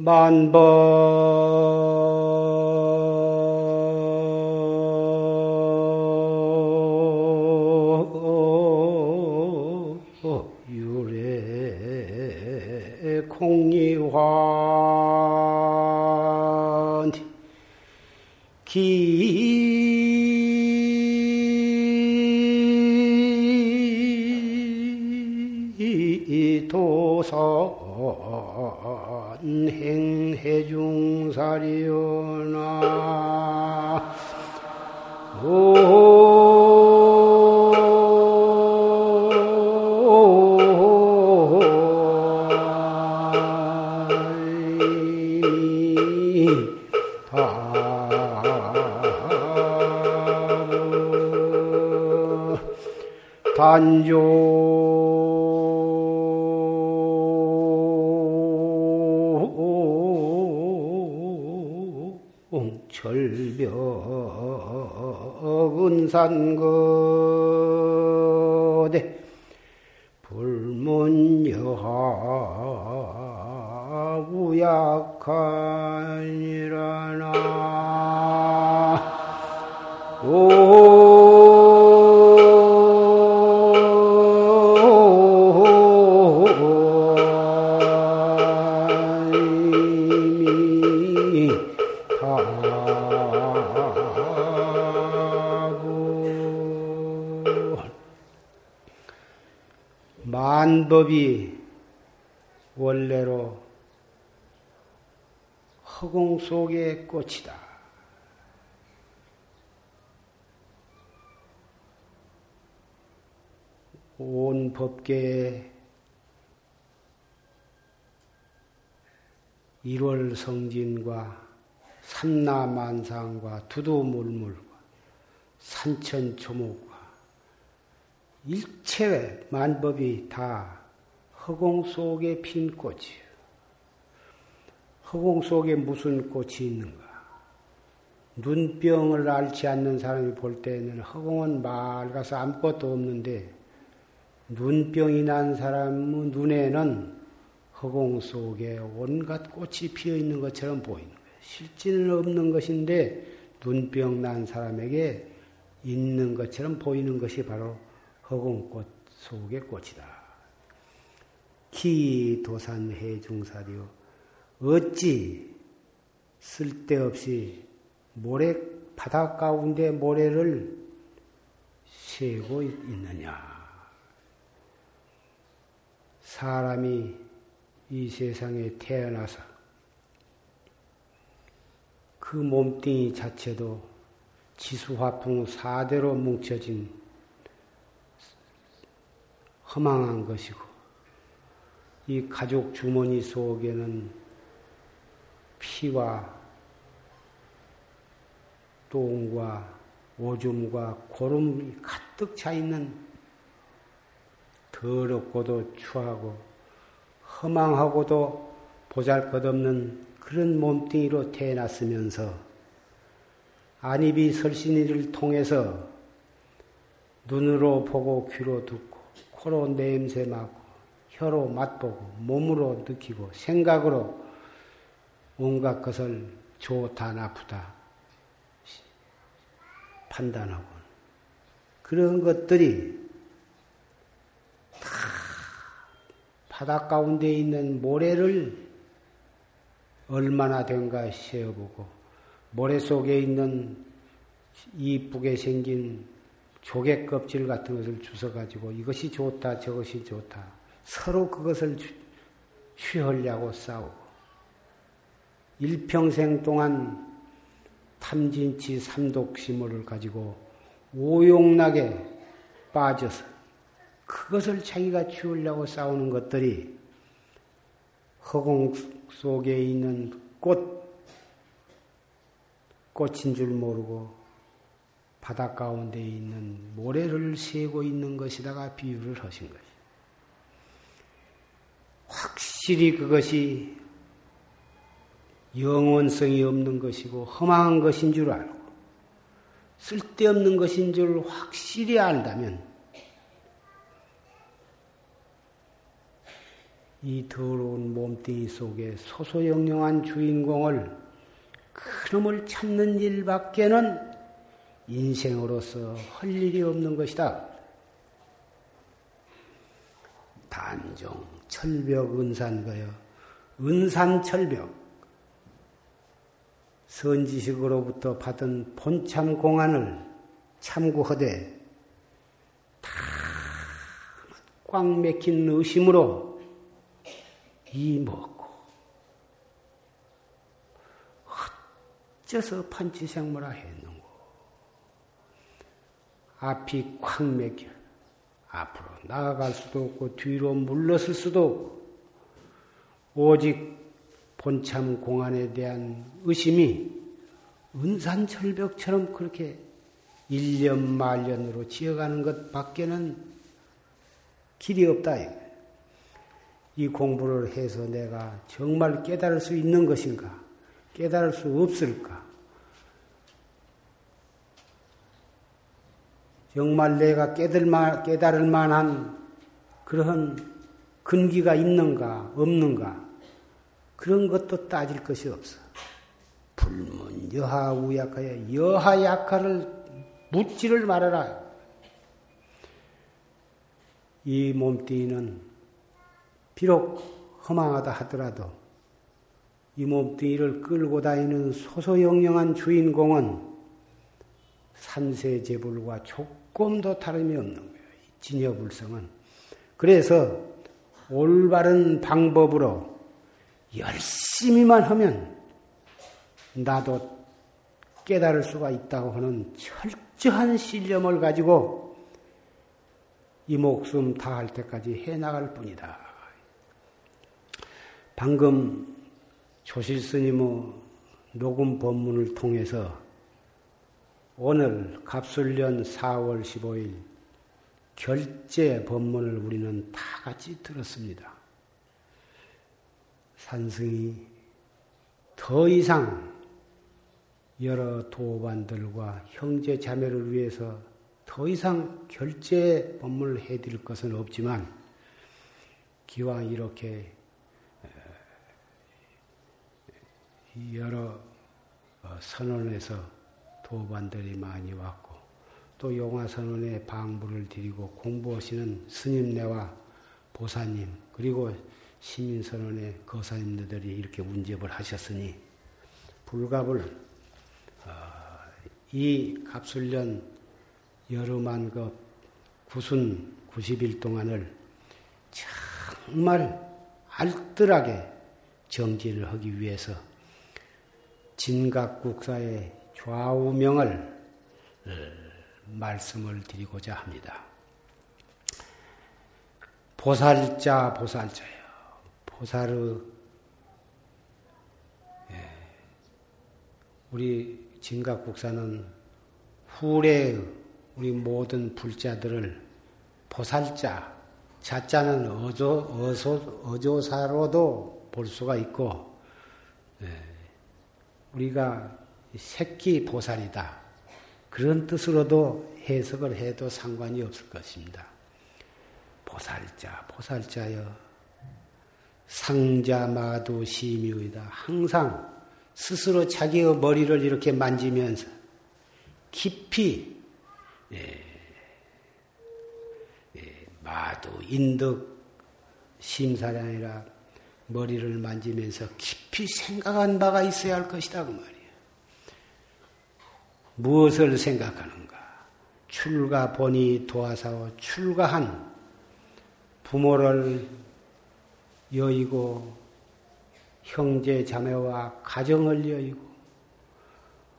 만법 행해중사리오나 단조 절벽 은 산거대 속의 꽃이다. 온 법계에 일월 성진과 삼라만상과 두두물물과 산천초목과 일체 만법이 다 허공 속에 핀 꽃이에요. 허공 속에 무슨 꽃이 있는가? 눈병을 앓지 않는 사람이 볼 때는 허공은 맑아서 아무것도 없는데 눈병이 난 사람 눈에는 허공 속에 온갖 꽃이 피어 있는 것처럼 보이는 거예요. 실제는 없는 것인데 눈병 난 사람에게 있는 것처럼 보이는 것이 바로 허공꽃 속의 꽃이다. 기 도산 해중사리요. 어찌 쓸데없이 모래 바다 가운데 모래를 세고 있느냐. 사람이 이 세상에 태어나서 그 몸뚱이 자체도 지수화풍 사대로 뭉쳐진 허망한 것이고 이 가족 주머니 속에는 피와 똥과 오줌과 고름이 가득 차 있는 더럽고도 추하고 허망하고도 보잘 것 없는 그런 몸뚱이로 태어났으면서 안입이 설신이를 통해서 눈으로 보고 귀로 듣고 코로 냄새 맡고 혀로 맛보고 몸으로 느끼고 생각으로 온갖 것을 좋다 나쁘다 판단하고 그런 것들이 다 바닷 가운데 있는 모래를 얼마나 된가 세어보고 모래 속에 있는 이쁘게 생긴 조개 껍질 같은 것을 주워가지고 이것이 좋다 저것이 좋다 서로 그것을 취하려고 싸우고 일평생 동안 탐진치 삼독심을 가지고 오용락에 빠져서 그것을 자기가 취하려고 싸우는 것들이 허공 속에 있는 꽃, 꽃인 줄 모르고 바닷 가운데 있는 모래를 세고 있는 것이다가 비유를 하신 것이. 확실히 그것이 영원성이 없는 것이고 험한 것인 줄 알고 쓸데없는 것인 줄 확실히 알다면 이 더러운 몸뚱이 속에 소소영영한 주인공을 그놈을 찾는 일밖에는 인생으로서 할 일이 없는 것이다. 단종 철벽 은산거여 은산철벽 선지식으로부터 받은 본참 공안을 참고하되 다꽉 맥힌 의심으로 이 먹고 어째서 판치생모라 했는고? 앞이 꽉 맥혀 앞으로 나아갈 수도 없고 뒤로 물러설 수도 없고 오직 본참 공안에 대한 의심이 은산철벽처럼 그렇게 일년 말년으로 지어가는 것 밖에는 길이 없다. 이 공부를 해서 내가 정말 깨달을 수 있는 것인가? 깨달을 수 없을까? 정말 내가 깨달을 만한 그러한 근기가 있는가, 없는가? 그런 것도 따질 것이 없어. 불문 여하 우약하여 여하 약하를 묻지를 말아라. 이 몸뚱이는 비록 허망하다 하더라도 이 몸뚱이를 끌고 다니는 소소영영한 주인공은 산세제불과 조금도 다름이 없는 거예요. 진여불성은. 그래서 올바른 방법으로 열심히만 하면 나도 깨달을 수가 있다고 하는 철저한 신념을 가지고 이 목숨 다할 때까지 해 나갈 뿐이다. 방금 조실 스님의 녹음 법문을 통해서 오늘 갑술년 4월 15일 결제 법문을 우리는 다 같이 들었습니다. 산승이 더 이상 여러 도반들과 형제 자매를 위해서 더 이상 결제 법문을 해드릴 것은 없지만 기왕 이렇게 여러 어, 선언에서 도반들이 많이 왔고 또 용화선언에 방부를 드리고 공부하시는 스님네와 보사님 그리고 시민선언의 거사님들이 이렇게 운접을 하셨으니 불갑을 어, 이 갑술년 여름한 그 구순 90일 동안을 정말 알뜰하게 정진을 하기 위해서 진각국사의 좌우명을 어, 말씀을 드리고자 합니다. 보살자, 보살자요. 보살의 예, 우리 진각 국사는 후래 우리 모든 불자들을 보살자, 자자는 어조, 어소, 어조사로도 볼 수가 있고, 예, 우리가 새끼 보살이다. 그런 뜻으로도 해석을 해도 상관이 없을 것입니다. 보살자, 보살자여. 상자마도 심유이다. 항상 스스로 자기의 머리를 이렇게 만지면서 깊이 예, 예, 마도 인덕 심사이 아니라 머리를 만지면서 깊이 생각한 바가 있어야 할 것이다 그 말이야. 무엇을 생각하는가? 출가 보니 도화사오 출가한 부모를 여의고 형제 자매와 가정을 여의고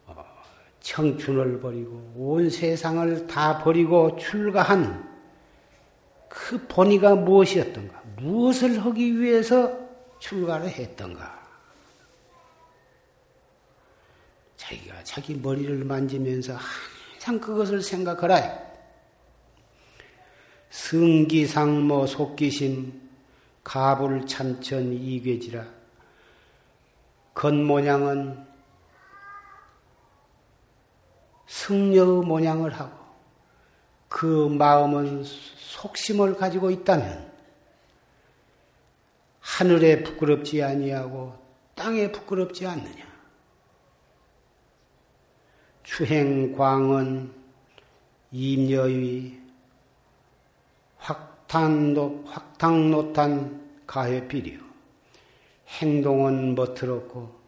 어, 청춘을 버리고 온 세상을 다 버리고 출가한 그 본의가 무엇이었던가? 무엇을 하기 위해서 출가를 했던가? 자기가 자기 머리를 만지면서 항상 그것을 생각하라. 승기상모 속기심 가불 참천 이괴지라 겉모양은 승려의 모양을 하고 그 마음은 속심을 가지고 있다면 하늘에 부끄럽지 아니하고 땅에 부끄럽지 않느냐? 추행광은 임여위 확탄노, 확탕노탄 가해비리요. 행동은 멋들었고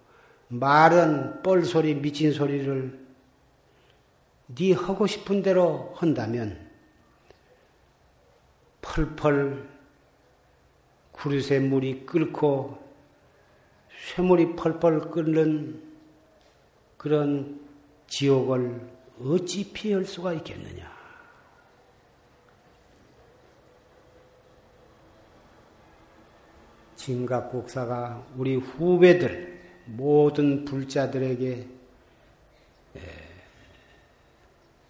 말은 뻘소리 미친 소리를 네 하고 싶은 대로 한다면 펄펄 구릿에 물이 끓고 쇠물이 펄펄 끓는 그런 지옥을 어찌 피할 수가 있겠느냐. 진각국사가 우리 후배들 모든 불자들에게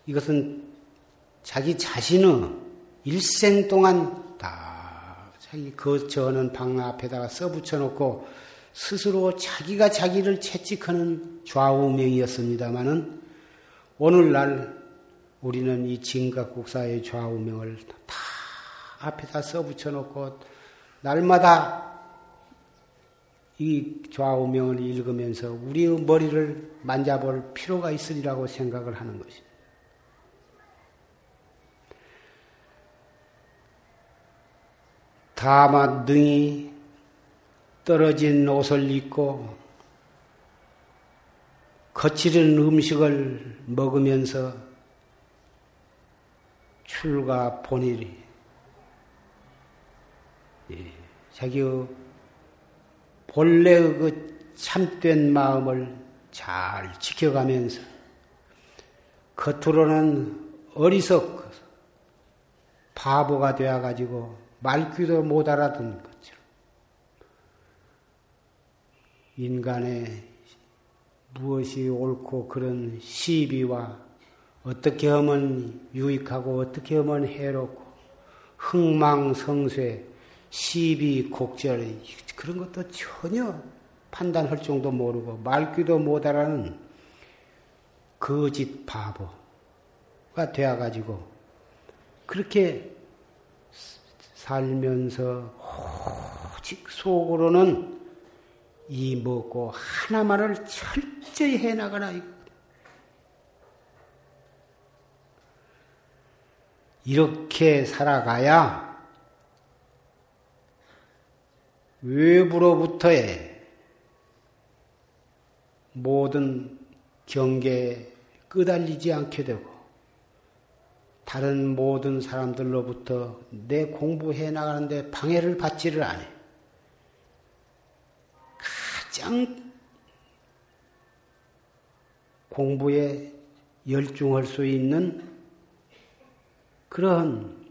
이것은 자기 자신의 일생 동안 다 자기 거처하는 방 앞에다가 써붙여 놓고 스스로 자기가 자기를 채찍하는 좌우명이었습니다마는 오늘날 우리는 이 진각국사의 좌우명을 다 앞에다 써붙여 놓고 날마다 이 좌우명을 읽으면서 우리의 머리를 만져볼 필요가 있으리라고 생각을 하는 것입니다. 다만 능이 떨어진 옷을 입고 거칠은 음식을 먹으면서 출가 본일이 예, 자기의 본래의 그 참된 마음을 잘 지켜가면서 겉으로는 어리석 바보가 되어가지고 말귀도 못 알아듣는 것처럼 인간의 무엇이 옳고 그런 시비와 어떻게 하면 유익하고 어떻게 하면 해롭고 흥망성쇠 시비, 곡절, 그런 것도 전혀 판단할 정도 모르고 말귀도 못 알아는 거짓 바보가 되어가지고 그렇게 살면서 오직 속으로는 이 먹고 하나만을 철저히 해나가라. 이렇게 살아가야 외부로부터의 모든 경계에 끄달리지 않게 되고 다른 모든 사람들로부터 내 공부해 나가는데 방해를 받지를 않아. 가장 공부에 열중할 수 있는 그러한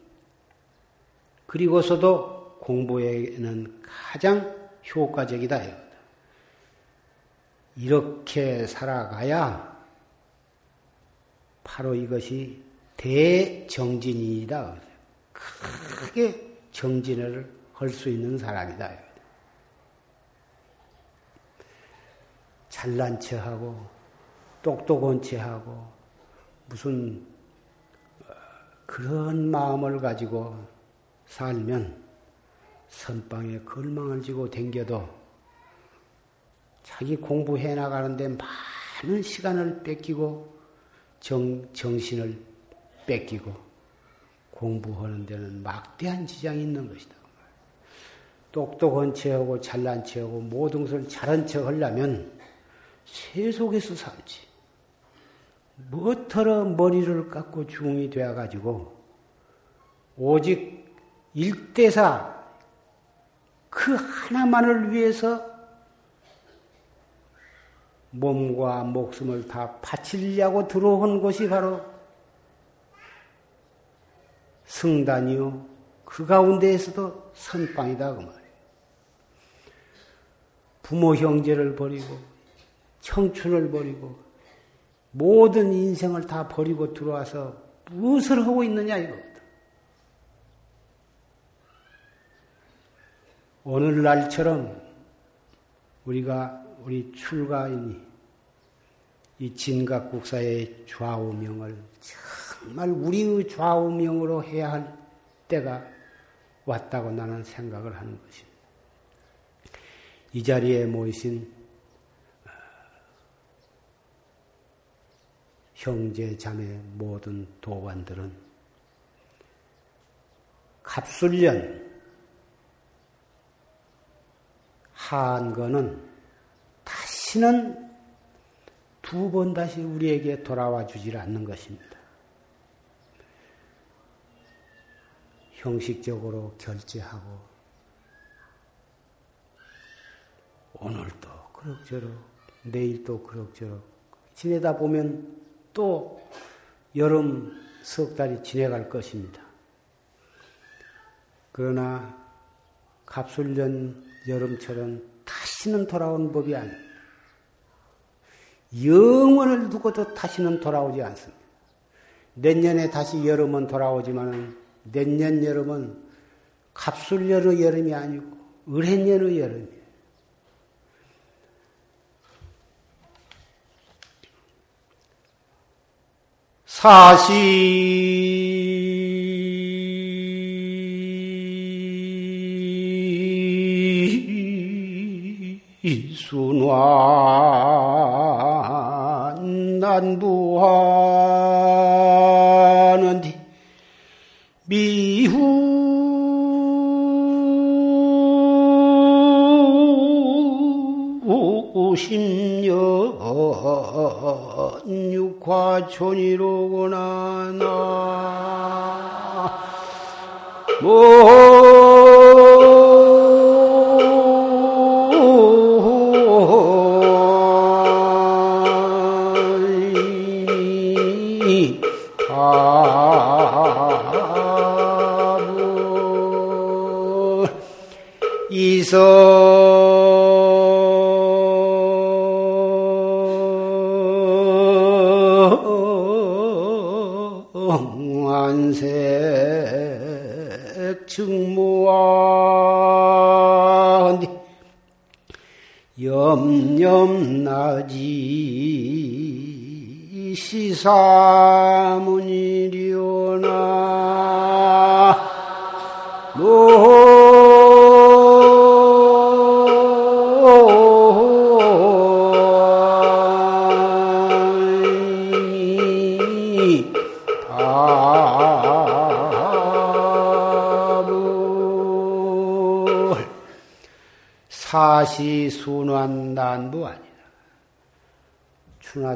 그리고서도 공부에는 가장 효과적이다. 이렇게 살아가야 바로 이것이 대정진이다. 크게 정진을 할 수 있는 사람이다. 잘난 체하고 똑똑한 체하고 무슨 어, 그런 마음을 가지고 살면 선방에 걸망을 지고 댕겨도 자기 공부해 나가는데 많은 시간을 뺏기고 정, 정신을 뺏기고 공부하는 데는 막대한 지장이 있는 것이다. 똑똑한 체하고 잘난 체하고 모든 것을 잘한 척 하려면 세속에서 살지. 뭐터러 머리를 깎고 중이 되어가지고 오직 일대사 그 하나만을 위해서 몸과 목숨을 다 바치려고 들어온 것이 바로 승단이요. 그 가운데에서도 선빵이다. 그 말이에요. 부모 형제를 버리고, 청춘을 버리고, 모든 인생을 다 버리고 들어와서 무엇을 하고 있느냐, 이거. 오늘날처럼 우리가 우리 출가인이 이 진각국사의 좌우명을 정말 우리의 좌우명으로 해야 할 때가 왔다고 나는 생각을 하는 것입니다. 이 자리에 모이신 어, 형제 자매 모든 도관들은 갑술년 한 거는 다시는 두 번 다시 우리에게 돌아와 주질 않는 것입니다. 형식적으로 결제하고 오늘도 그럭저럭 내일도 그럭저럭 지내다 보면 또 여름 석 달이 지내갈 것입니다. 그러나 갑술년 여름처럼 다시는 돌아온 법이 아닙니다. 영원을 두고도 다시는 돌아오지 않습니다. 내년에 다시 여름은 돌아오지만 내년 여름은 갑술년의 여름이 아니고 을해년의 여름이에요. 사 시 순환 난부하는 뒤 미후 오십년 육화촌이로구나 나 염염나지 시사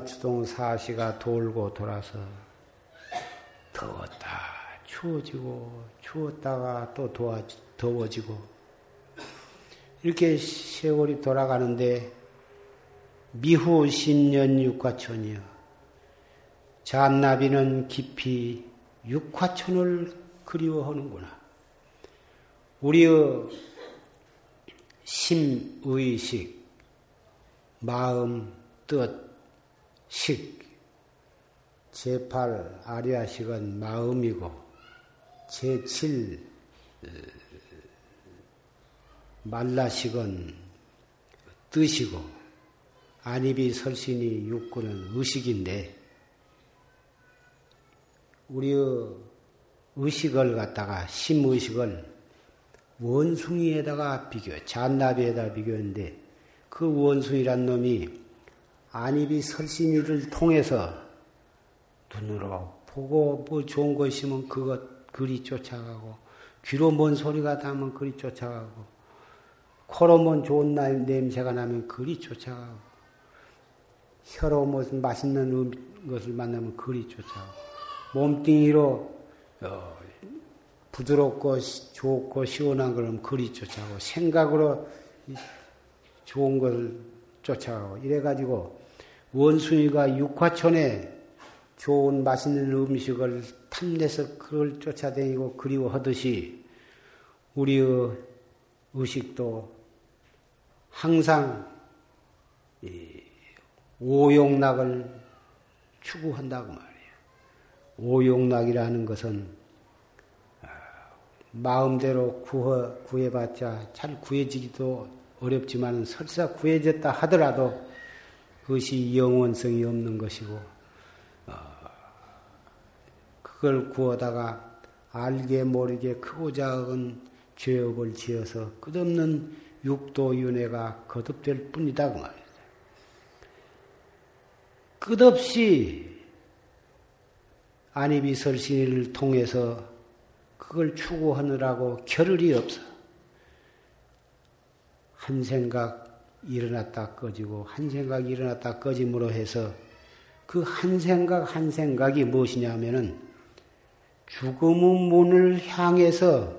추나추동 사시가 돌고 돌아서 더웠다. 추워지고 추웠다가 또 도와, 더워지고. 이렇게 세월이 돌아가는데 미후 신년 육화천이여 잔나비는 깊이 육화천을 그리워하는구나. 우리의 심의식, 마음, 뜻, 식, 제8 아리아식은 마음이고, 제7 말라식은 뜻이고, 안입이 설신이 육구는 의식인데, 우리의 의식을 갖다가 심의식을 원숭이에다가 비교, 잔나비에다 비교했는데 그 원숭이란 놈이 안입이 설신이를 통해서 눈으로 보고 뭐 좋은 거 있으면 그것 그리 쫓아가고 귀로 뭔 소리가 나면 그리 쫓아가고 코로 뭔 좋은 냄새가 나면 그리 쫓아가고 혀로 무슨 맛있는 음, 것을 만나면 그리 쫓아가고 몸뚱이로 어, 부드럽고 좋고 시원한 걸 그리 쫓아가고 생각으로 좋은 걸 쫓아가고 이래가지고 원숭이가 육화촌에 좋은 맛있는 음식을 탐내서 그걸 쫓아다니고 그리워하듯이 우리의 의식도 항상 오용락을 추구한다고 말이에요. 오용락이라는 것은 마음대로 구해, 구해봤자 잘 구해지기도 어렵지만 설사 구해졌다 하더라도 그것이 영원성이 없는 것이고 어, 그걸 구하다가 알게 모르게 크고 작은 죄업을 지어서 끝없는 육도윤회가 거듭될 뿐이다 그 말이다. 끝없이 안입이 설신을 통해서 그걸 추구하느라고 겨를이 없어. 한 생각 일어났다 꺼지고 한 생각 일어났다 꺼짐으로 해서 그 한 생각 한 생각이 무엇이냐 하면은 죽음의 문을 향해서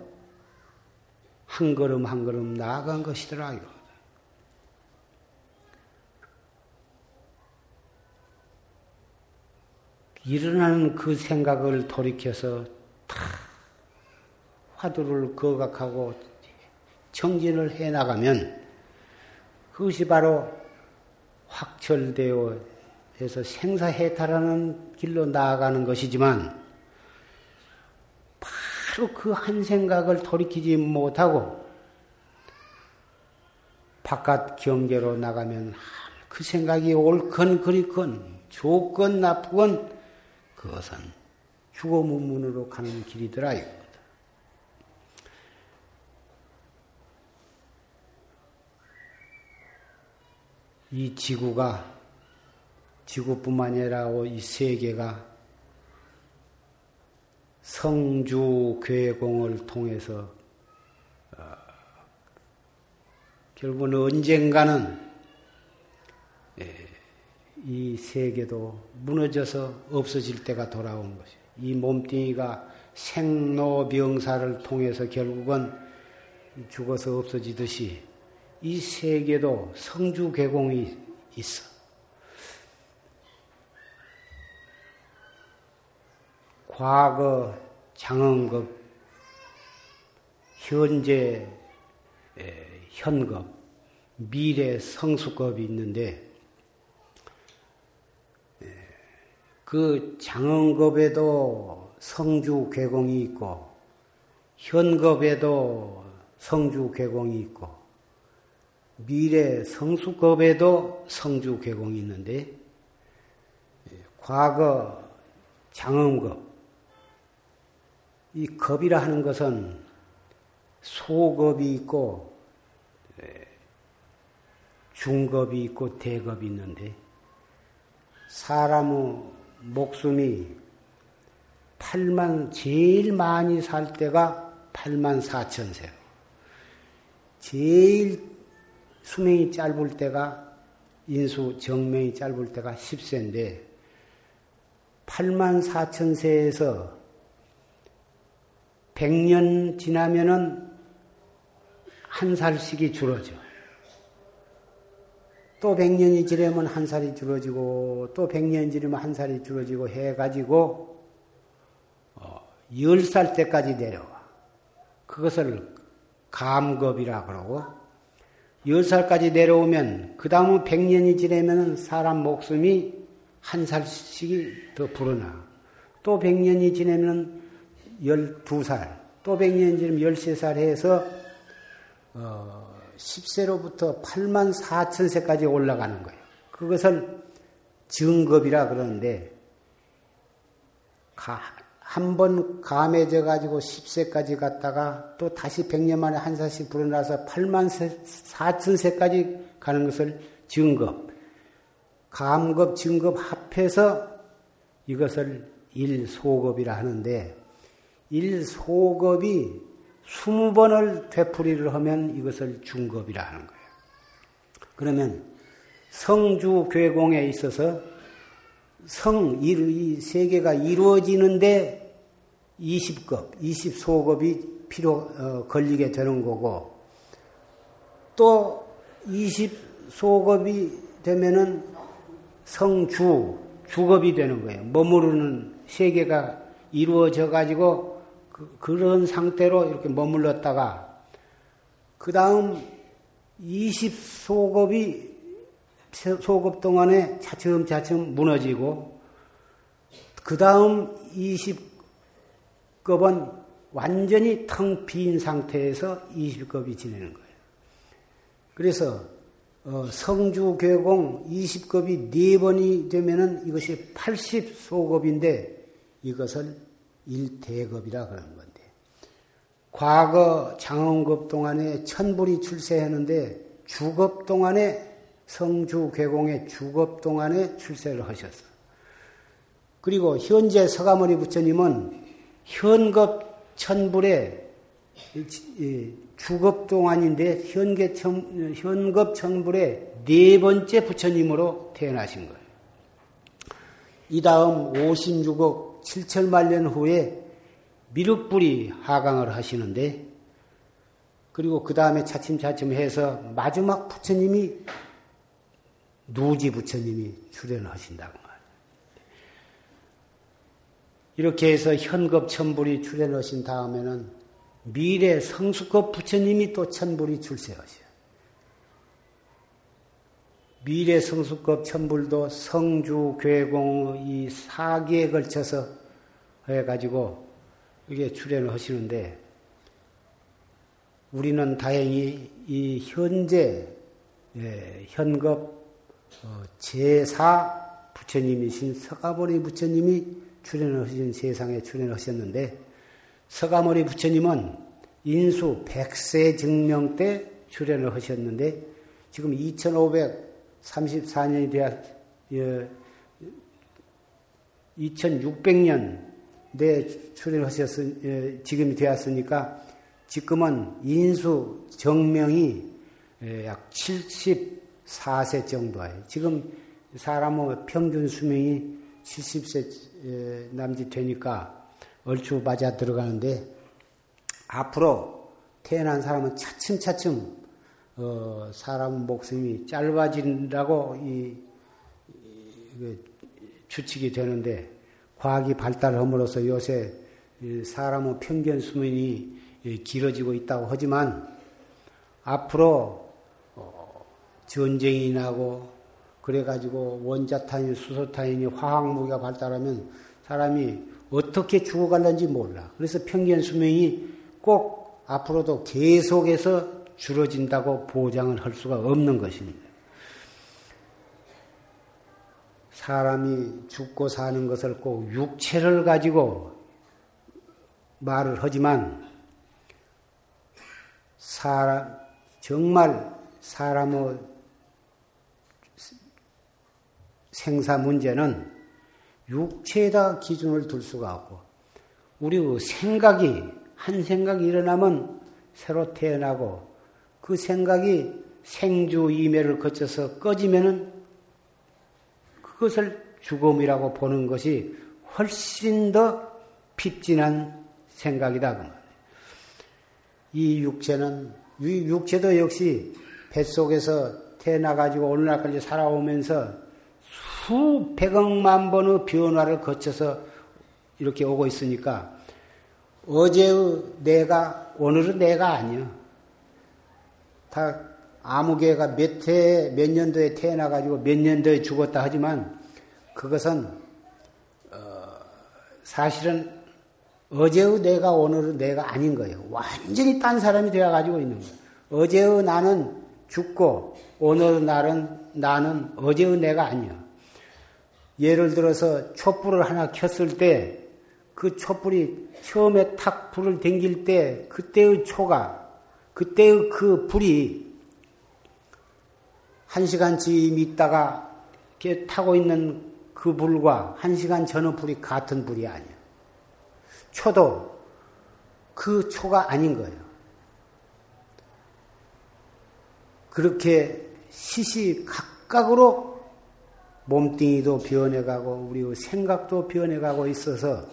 한 걸음 한 걸음 나아간 것이더라 이거. 일어나는 그 생각을 돌이켜서 다 화두를 거각하고 정진을 해 나가면 그것이 바로 확철되어 해서 생사해탈하는 길로 나아가는 것이지만 바로 그 한 생각을 돌이키지 못하고 바깥 경계로 나가면 그 생각이 옳건 그리건 좋건 나쁘건 그것은 죽음의 문으로 가는 길이더라 이 이 지구가 지구뿐만 아니라 이 세계가 성주 괴공을 통해서 어, 결국은 언젠가는 예, 이 세계도 무너져서 없어질 때가 돌아온 것이. 이 몸뚱이가 생로병사를 통해서 결국은 죽어서 없어지듯이 이 세계도 성주개공이 있어. 과거 장언급, 현재 현급, 미래 성수급이 있는데 그 장언급에도 성주 괴공이 있고 현급에도 성주 괴공이 있고 미래 성수급에도 성주 괴공이 있는데 과거 장언급 이 겁이라 하는 것은 소겁이 있고 중겁이 있고 대겁이 있는데 사람의 목숨이 8만 제일 많이 살 때가 8만 4천 세. 제일 수명이 짧을 때가 인수 정명이 짧을 때가 10세인데 8만 4천 세에서 100년 지나면은 한 살씩이 줄어져. 또 100년이 지나면 한 살이 줄어지고 또 100년 지나면 한 살이 줄어지고 해 가지고 어, 10살 때까지 내려와. 그것을 감겁이라 그러고 10살까지 내려오면 그 다음은 100년이 지나면 사람 목숨이 한 살씩이 더 불어나. 또 100년이 지나면 12살, 또 100년 지나면 13살 해서 어, 10세로부터 8만 4천 세까지 올라가는 거예요. 그것을 증겁이라 그러는데 한 번 감해져 가지고 10세까지 갔다가 또 다시 100년 만에 한 살씩 불어나서 8만 4천 세까지 가는 것을 증겁, 감급, 증겁 합해서 이것을 일소급이라 하는데 일소급이 20번을 되풀이를 하면 이것을 중급이라 하는 거예요. 그러면 성주 괴공에 있어서 성, 이 세계가 이루어지는데 20급, 20소급이 필요, 어, 걸리게 되는 거고, 또 20소급이 되면은 성주, 주급이 되는 거예요. 머무르는 세계가 이루어져 가지고 그, 런 상태로 이렇게 머물렀다가 그 다음 20소급이 소급 동안에 차츰차츰 무너지고 그 다음 20 급은 완전히 텅 빈 상태에서 20급이 지내는 거예요. 그래서 어, 성주괴공 20급이 4번이 되면은 이것이 80소급인데 이것을 일대급이라 그러는 건데 과거 장원급 동안에 천불이 출세했는데 주급 동안에 성주 괴공의 주급 동안에 출세를 하셨어. 그리고 현재 서가모니 부처님은 현급 천불의 주급 동안인데 현계 천, 현급 천불의 네 번째 부처님으로 태어나신 거예요. 이 다음 56억 7천만 년 후에 미륵불이 하강을 하시는데 그리고 그 다음에 차츰차츰 해서 마지막 부처님이 누지 부처님이 출연을 하신다고 말 이렇게 해서 현급 천불이 출연하신 다음에는 미래 성수급 부처님이 또 천불이 출세하셔요. 미래 성수급 천불도 성주, 괴공 이 사기에 걸쳐서 해가지고 이게 출연을 하시는데 우리는 다행히 이 현재 예, 현급 어, 제사 부처님이신 서가모니 부처님이 출연을 하신 세상에 출연하셨는데 서가모니 부처님은 인수 100세 증명 때 출연을 하셨는데 지금 2534년이 되었, 예, 2600년 내 출연하셨으 예, 지금이 되었으니까 지금은 인수 정명이 예, 약 74세 정도예요. 지금 사람의 평균 수명이 70세 예, 남짓 되니까 얼추 맞아 들어가는데 앞으로 태어난 사람은 차츰차츰 어, 사람 목숨이 짧아진다고 이, 이, 이 추측이 되는데 과학이 발달함으로써 요새 사람의 평균 수명이 길어지고 있다고 하지만 앞으로 어, 전쟁이 나고 그래가지고 원자탄이 수소탄이 화학무기가 발달하면 사람이 어떻게 죽어갈는지 몰라. 그래서 평균 수명이 꼭 앞으로도 계속해서 줄어진다고 보장을 할 수가 없는 것입니다. 사람이 죽고 사는 것을 꼭 육체를 가지고 말을 하지만 사람 정말 사람의 생사 문제는 육체에다 기준을 둘 수가 없고 우리 생각이 한 생각이 일어나면 새로 태어나고 그 생각이 생주 이매를 거쳐서 꺼지면은 그것을 죽음이라고 보는 것이 훨씬 더 핍진한 생각이다. 그이 육체는, 이 육체도 역시 뱃속에서 태어나가지고 오늘날까지 살아오면서 수백억만 번의 변화를 거쳐서 이렇게 오고 있으니까 어제의 내가 오늘은 내가 아니야. 다 아무 개가 몇 해, 몇 년도에 태어나 가지고 몇 년도에 죽었다 하지만 그것은, 어, 사실은 어제의 내가 오늘의 내가 아닌 거예요. 완전히 딴 사람이 되어 가지고 있는 거예요. 어제의 나는 죽고 오늘의 나는, 나는 어제의 내가 아니야. 예를 들어서 촛불을 하나 켰을 때 그 촛불이 처음에 탁 불을 댕길 때 그때의 초가 그때의 그 불이 한 시간쯤 있다가 이렇게 타고 있는 그 불과 한 시간 전의 불이 같은 불이 아니야. 초도 그 초가 아닌 거예요. 그렇게 시시각각으로 몸뚱이도 변해가고 우리 생각도 변해가고 있어서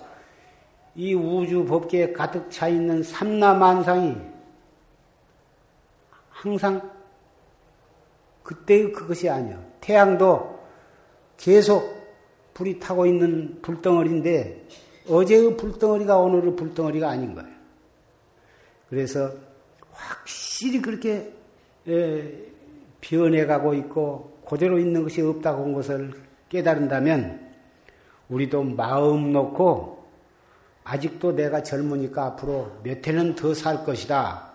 이 우주 법계에 가득 차 있는 삼라만상이 항상 그때의 그것이 아니야. 태양도 계속 불이 타고 있는 불덩어리인데 어제의 불덩어리가 오늘의 불덩어리가 아닌 거예요. 그래서 확실히 그렇게 변해가고 있고 그대로 있는 것이 없다고 한 것을 깨달은다면 우리도 마음 놓고 아직도 내가 젊으니까 앞으로 몇 해는 더 살 것이다.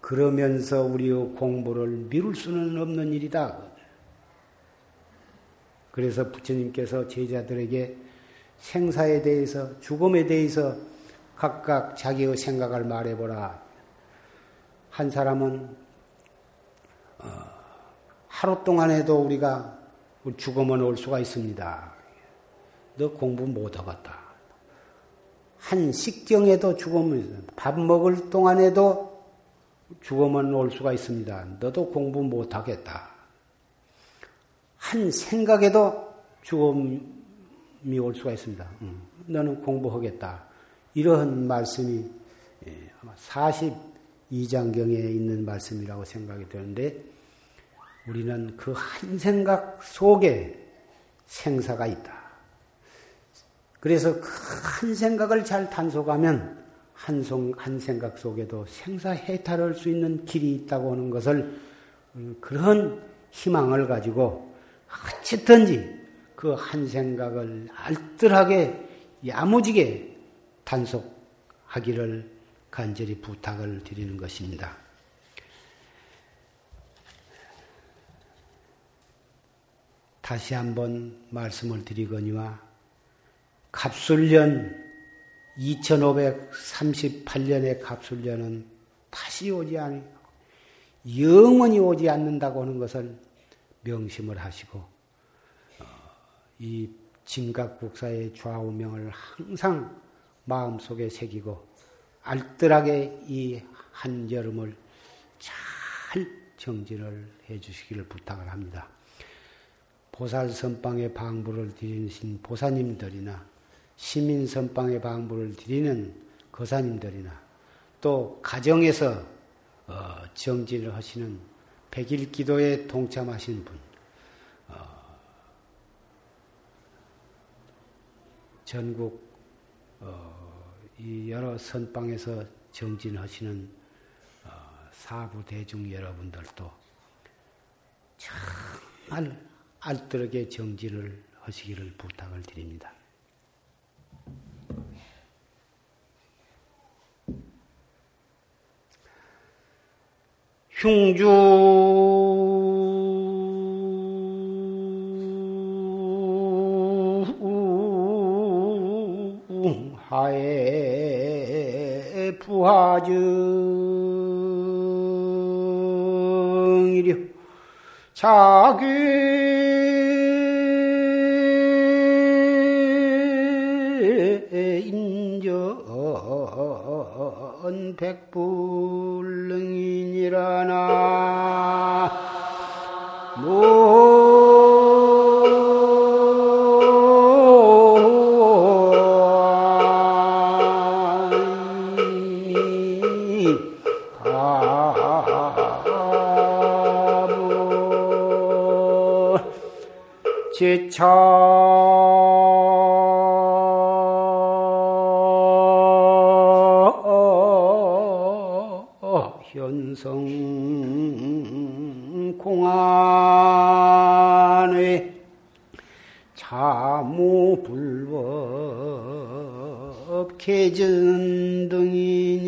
그러면서 우리의 공부를 미룰 수는 없는 일이다. 그래서 부처님께서 제자들에게 생사에 대해서, 죽음에 대해서 각각 자기의 생각을 말해보라. 한 사람은 어, 하루 동안에도 우리가 죽으면 올 수가 있습니다. 너 공부 못하겠다. 한 식경에도 죽으면 밥 먹을 동안에도 죽으면 올 수가 있습니다. 너도 공부 못하겠다. 한 생각에도 죽음이 올 수가 있습니다. 응. 너는 공부하겠다. 이러한 말씀이 예, 아마 42장경에 있는 말씀이라고 생각이 되는데 우리는 그 한 생각 속에 생사가 있다. 그래서 그 한 생각을 잘 단속하면 한, 송, 한 생각 속에도 생사 해탈할 수 있는 길이 있다고 하는 것을 음, 그런 희망을 가지고 어쨌든지 그 한 생각을 알뜰하게 야무지게 단속하기를 간절히 부탁을 드리는 것입니다. 다시 한번 말씀을 드리거니와 갑술년 2538년의 갑술년은 다시 오지 않고 영원히 오지 않는다고 하는 것을 명심을 하시고 어, 이 진각국사의 좌우명을 항상 마음속에 새기고 알뜰하게 이 한여름을 잘 정진을 해 주시기를 부탁을 합니다. 보살 선방에 방부를 드리신 보사님들이나 시민 선방에 방부를 드리는 거사님들이나 또 가정에서 어, 정진을 하시는 백일 기도에 동참하신 분, 어, 전국 어, 이 여러 선방에서 정진하시는 어, 사부 대중 여러분들도 정말 알뜰하게 정진을 하시기를 부탁을 드립니다. 흉주 하에 부하증이려 자기 인전 백불능이니라나 제차 현성 공안의 자무 불법 개전 등이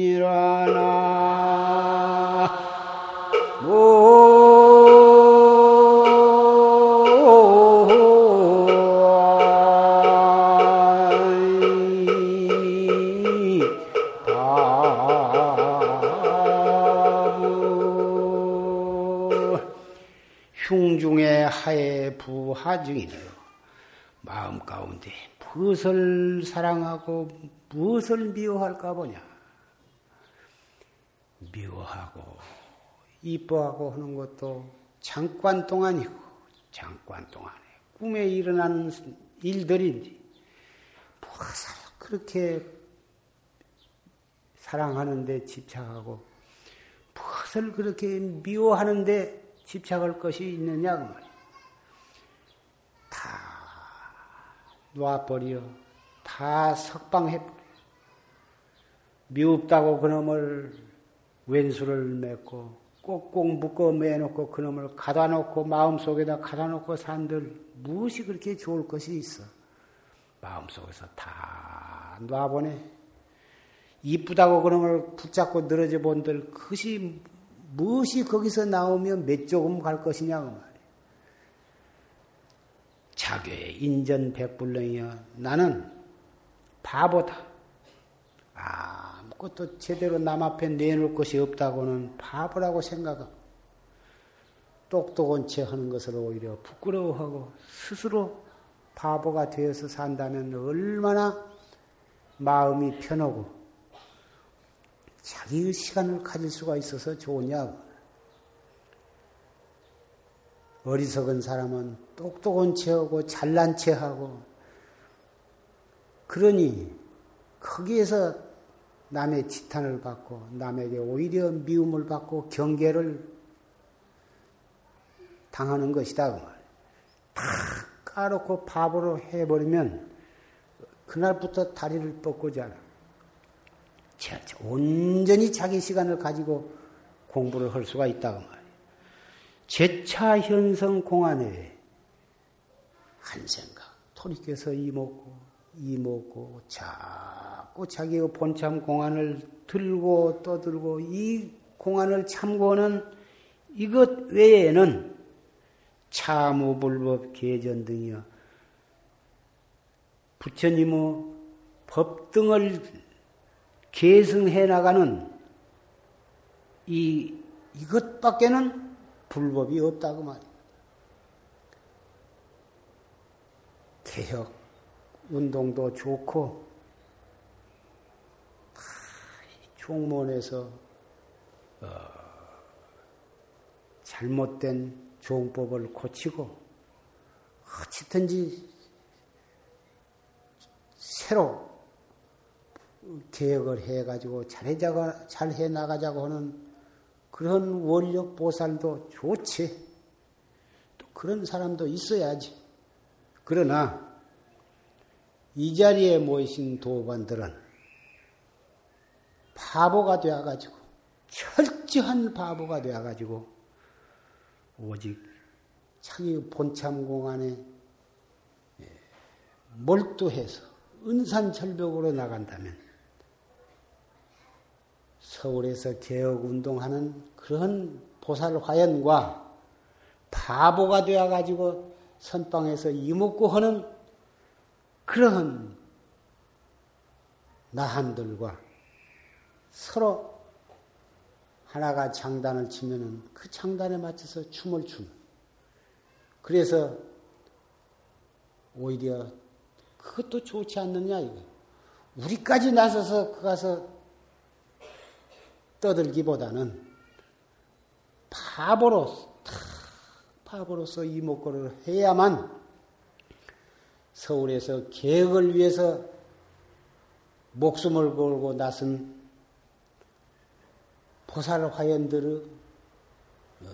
하중이되어 마음 가운데 무엇을 사랑하고 무엇을 미워할까 보냐. 미워하고 이뻐하고 하는 것도 잠깐 동안이고 잠깐 동안에 꿈에 일어나는 일들인지 무엇을 그렇게 사랑하는데 집착하고 무엇을 그렇게 미워하는데 집착할 것이 있느냐 그 말이야. 놔버려. 다 석방해버려. 미흡다고 그놈을 왼수를 맺고 꼭꼭 묶어 매놓고 그놈을 가다 놓고 마음속에다 가다 놓고 산들 무엇이 그렇게 좋을 것이 있어. 마음속에서 다 놔보내. 이쁘다고 그놈을 붙잡고 늘어져 본들 그것이 무엇이 거기서 나오면 몇 조금 갈 것이냐 그 말. 자괴 인전 백불능이여 나는 바보다. 아무것도 제대로 남 앞에 내놓을 것이 없다고는 바보라고 생각하고 똑똑한 채 하는 것을 오히려 부끄러워하고 스스로 바보가 되어서 산다면 얼마나 마음이 편하고 자기의 시간을 가질 수가 있어서 좋으냐. 어리석은 사람은 똑똑한 체하고 잘난 체하고 그러니 거기에서 남의 지탄을 받고 남에게 오히려 미움을 받고 경계를 당하는 것이다. 그다 까놓고 바보로 해버리면 그날부터 다리를 뻗고자 온전히 자기 시간을 가지고 공부를 할 수가 있다고 그 말이에요. 제차 현성 공안에 한 생각, 토리께서 이먹고 이먹고 자꾸 자기의 본참 공안을 들고 떠들고 이 공안을 참고는 이것 외에는 참우불법 계전 등이여 부처님의 법 등을 계승해 나가는 이 이것밖에는 불법이 없다고 말이야. 개혁 운동도 좋고 종문에서 어, 잘못된 종법을 고치고 어찌든지 새로 개혁을 해가지고 잘해자가 잘해 나가자고 하는 그런 원력 보살도 좋지. 또 그런 사람도 있어야지. 그러나 이 자리에 모이신 도반들은 바보가 되어가지고 철저한 바보가 되어가지고 오직 자기 본참 공 안에 예, 몰두해서 은산철벽으로 나간다면 서울에서 개혁운동하는 그런 보살 화연과 바보가 되어가지고 선방에서 이목구 하는 그러한 나한들과 서로 하나가 장단을 치면은 그 장단에 맞춰서 춤을 추는. 그래서 오히려 그것도 좋지 않느냐 이거. 우리까지 나서서 그 가서 떠들기보다는 바보로 바보로서 이목구를 해야만 서울에서 계획을 위해서 목숨을 걸고 나선 보살 화연들의 어,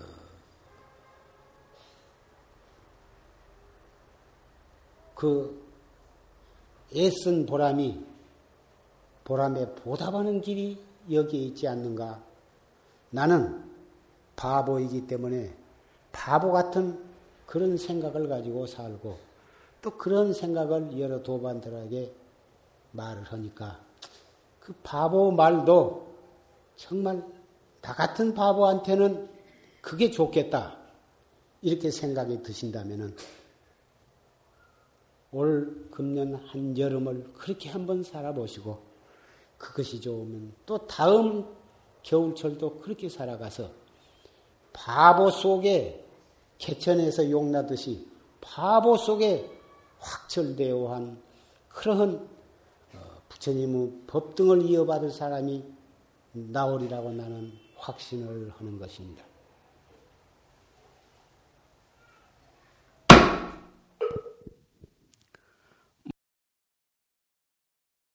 그 애쓴 보람이 보람에 보답하는 길이 여기에 있지 않는가? 나는 바보이기 때문에 바보 같은 그런 생각을 가지고 살고 또 그런 생각을 여러 도반들에게 말을 하니까 그 바보 말도 정말 나 같은 바보한테는 그게 좋겠다. 이렇게 생각이 드신다면은 올 금년 한 여름을 그렇게 한번 살아보시고 그것이 좋으면 또 다음 겨울철도 그렇게 살아가서 바보 속에 개천에서 용나듯이 바보 속에 확철되어 한 그러한 어, 부처님의 법등을 이어받을 사람이 나오리라고 나는 확신을 하는 것입니다.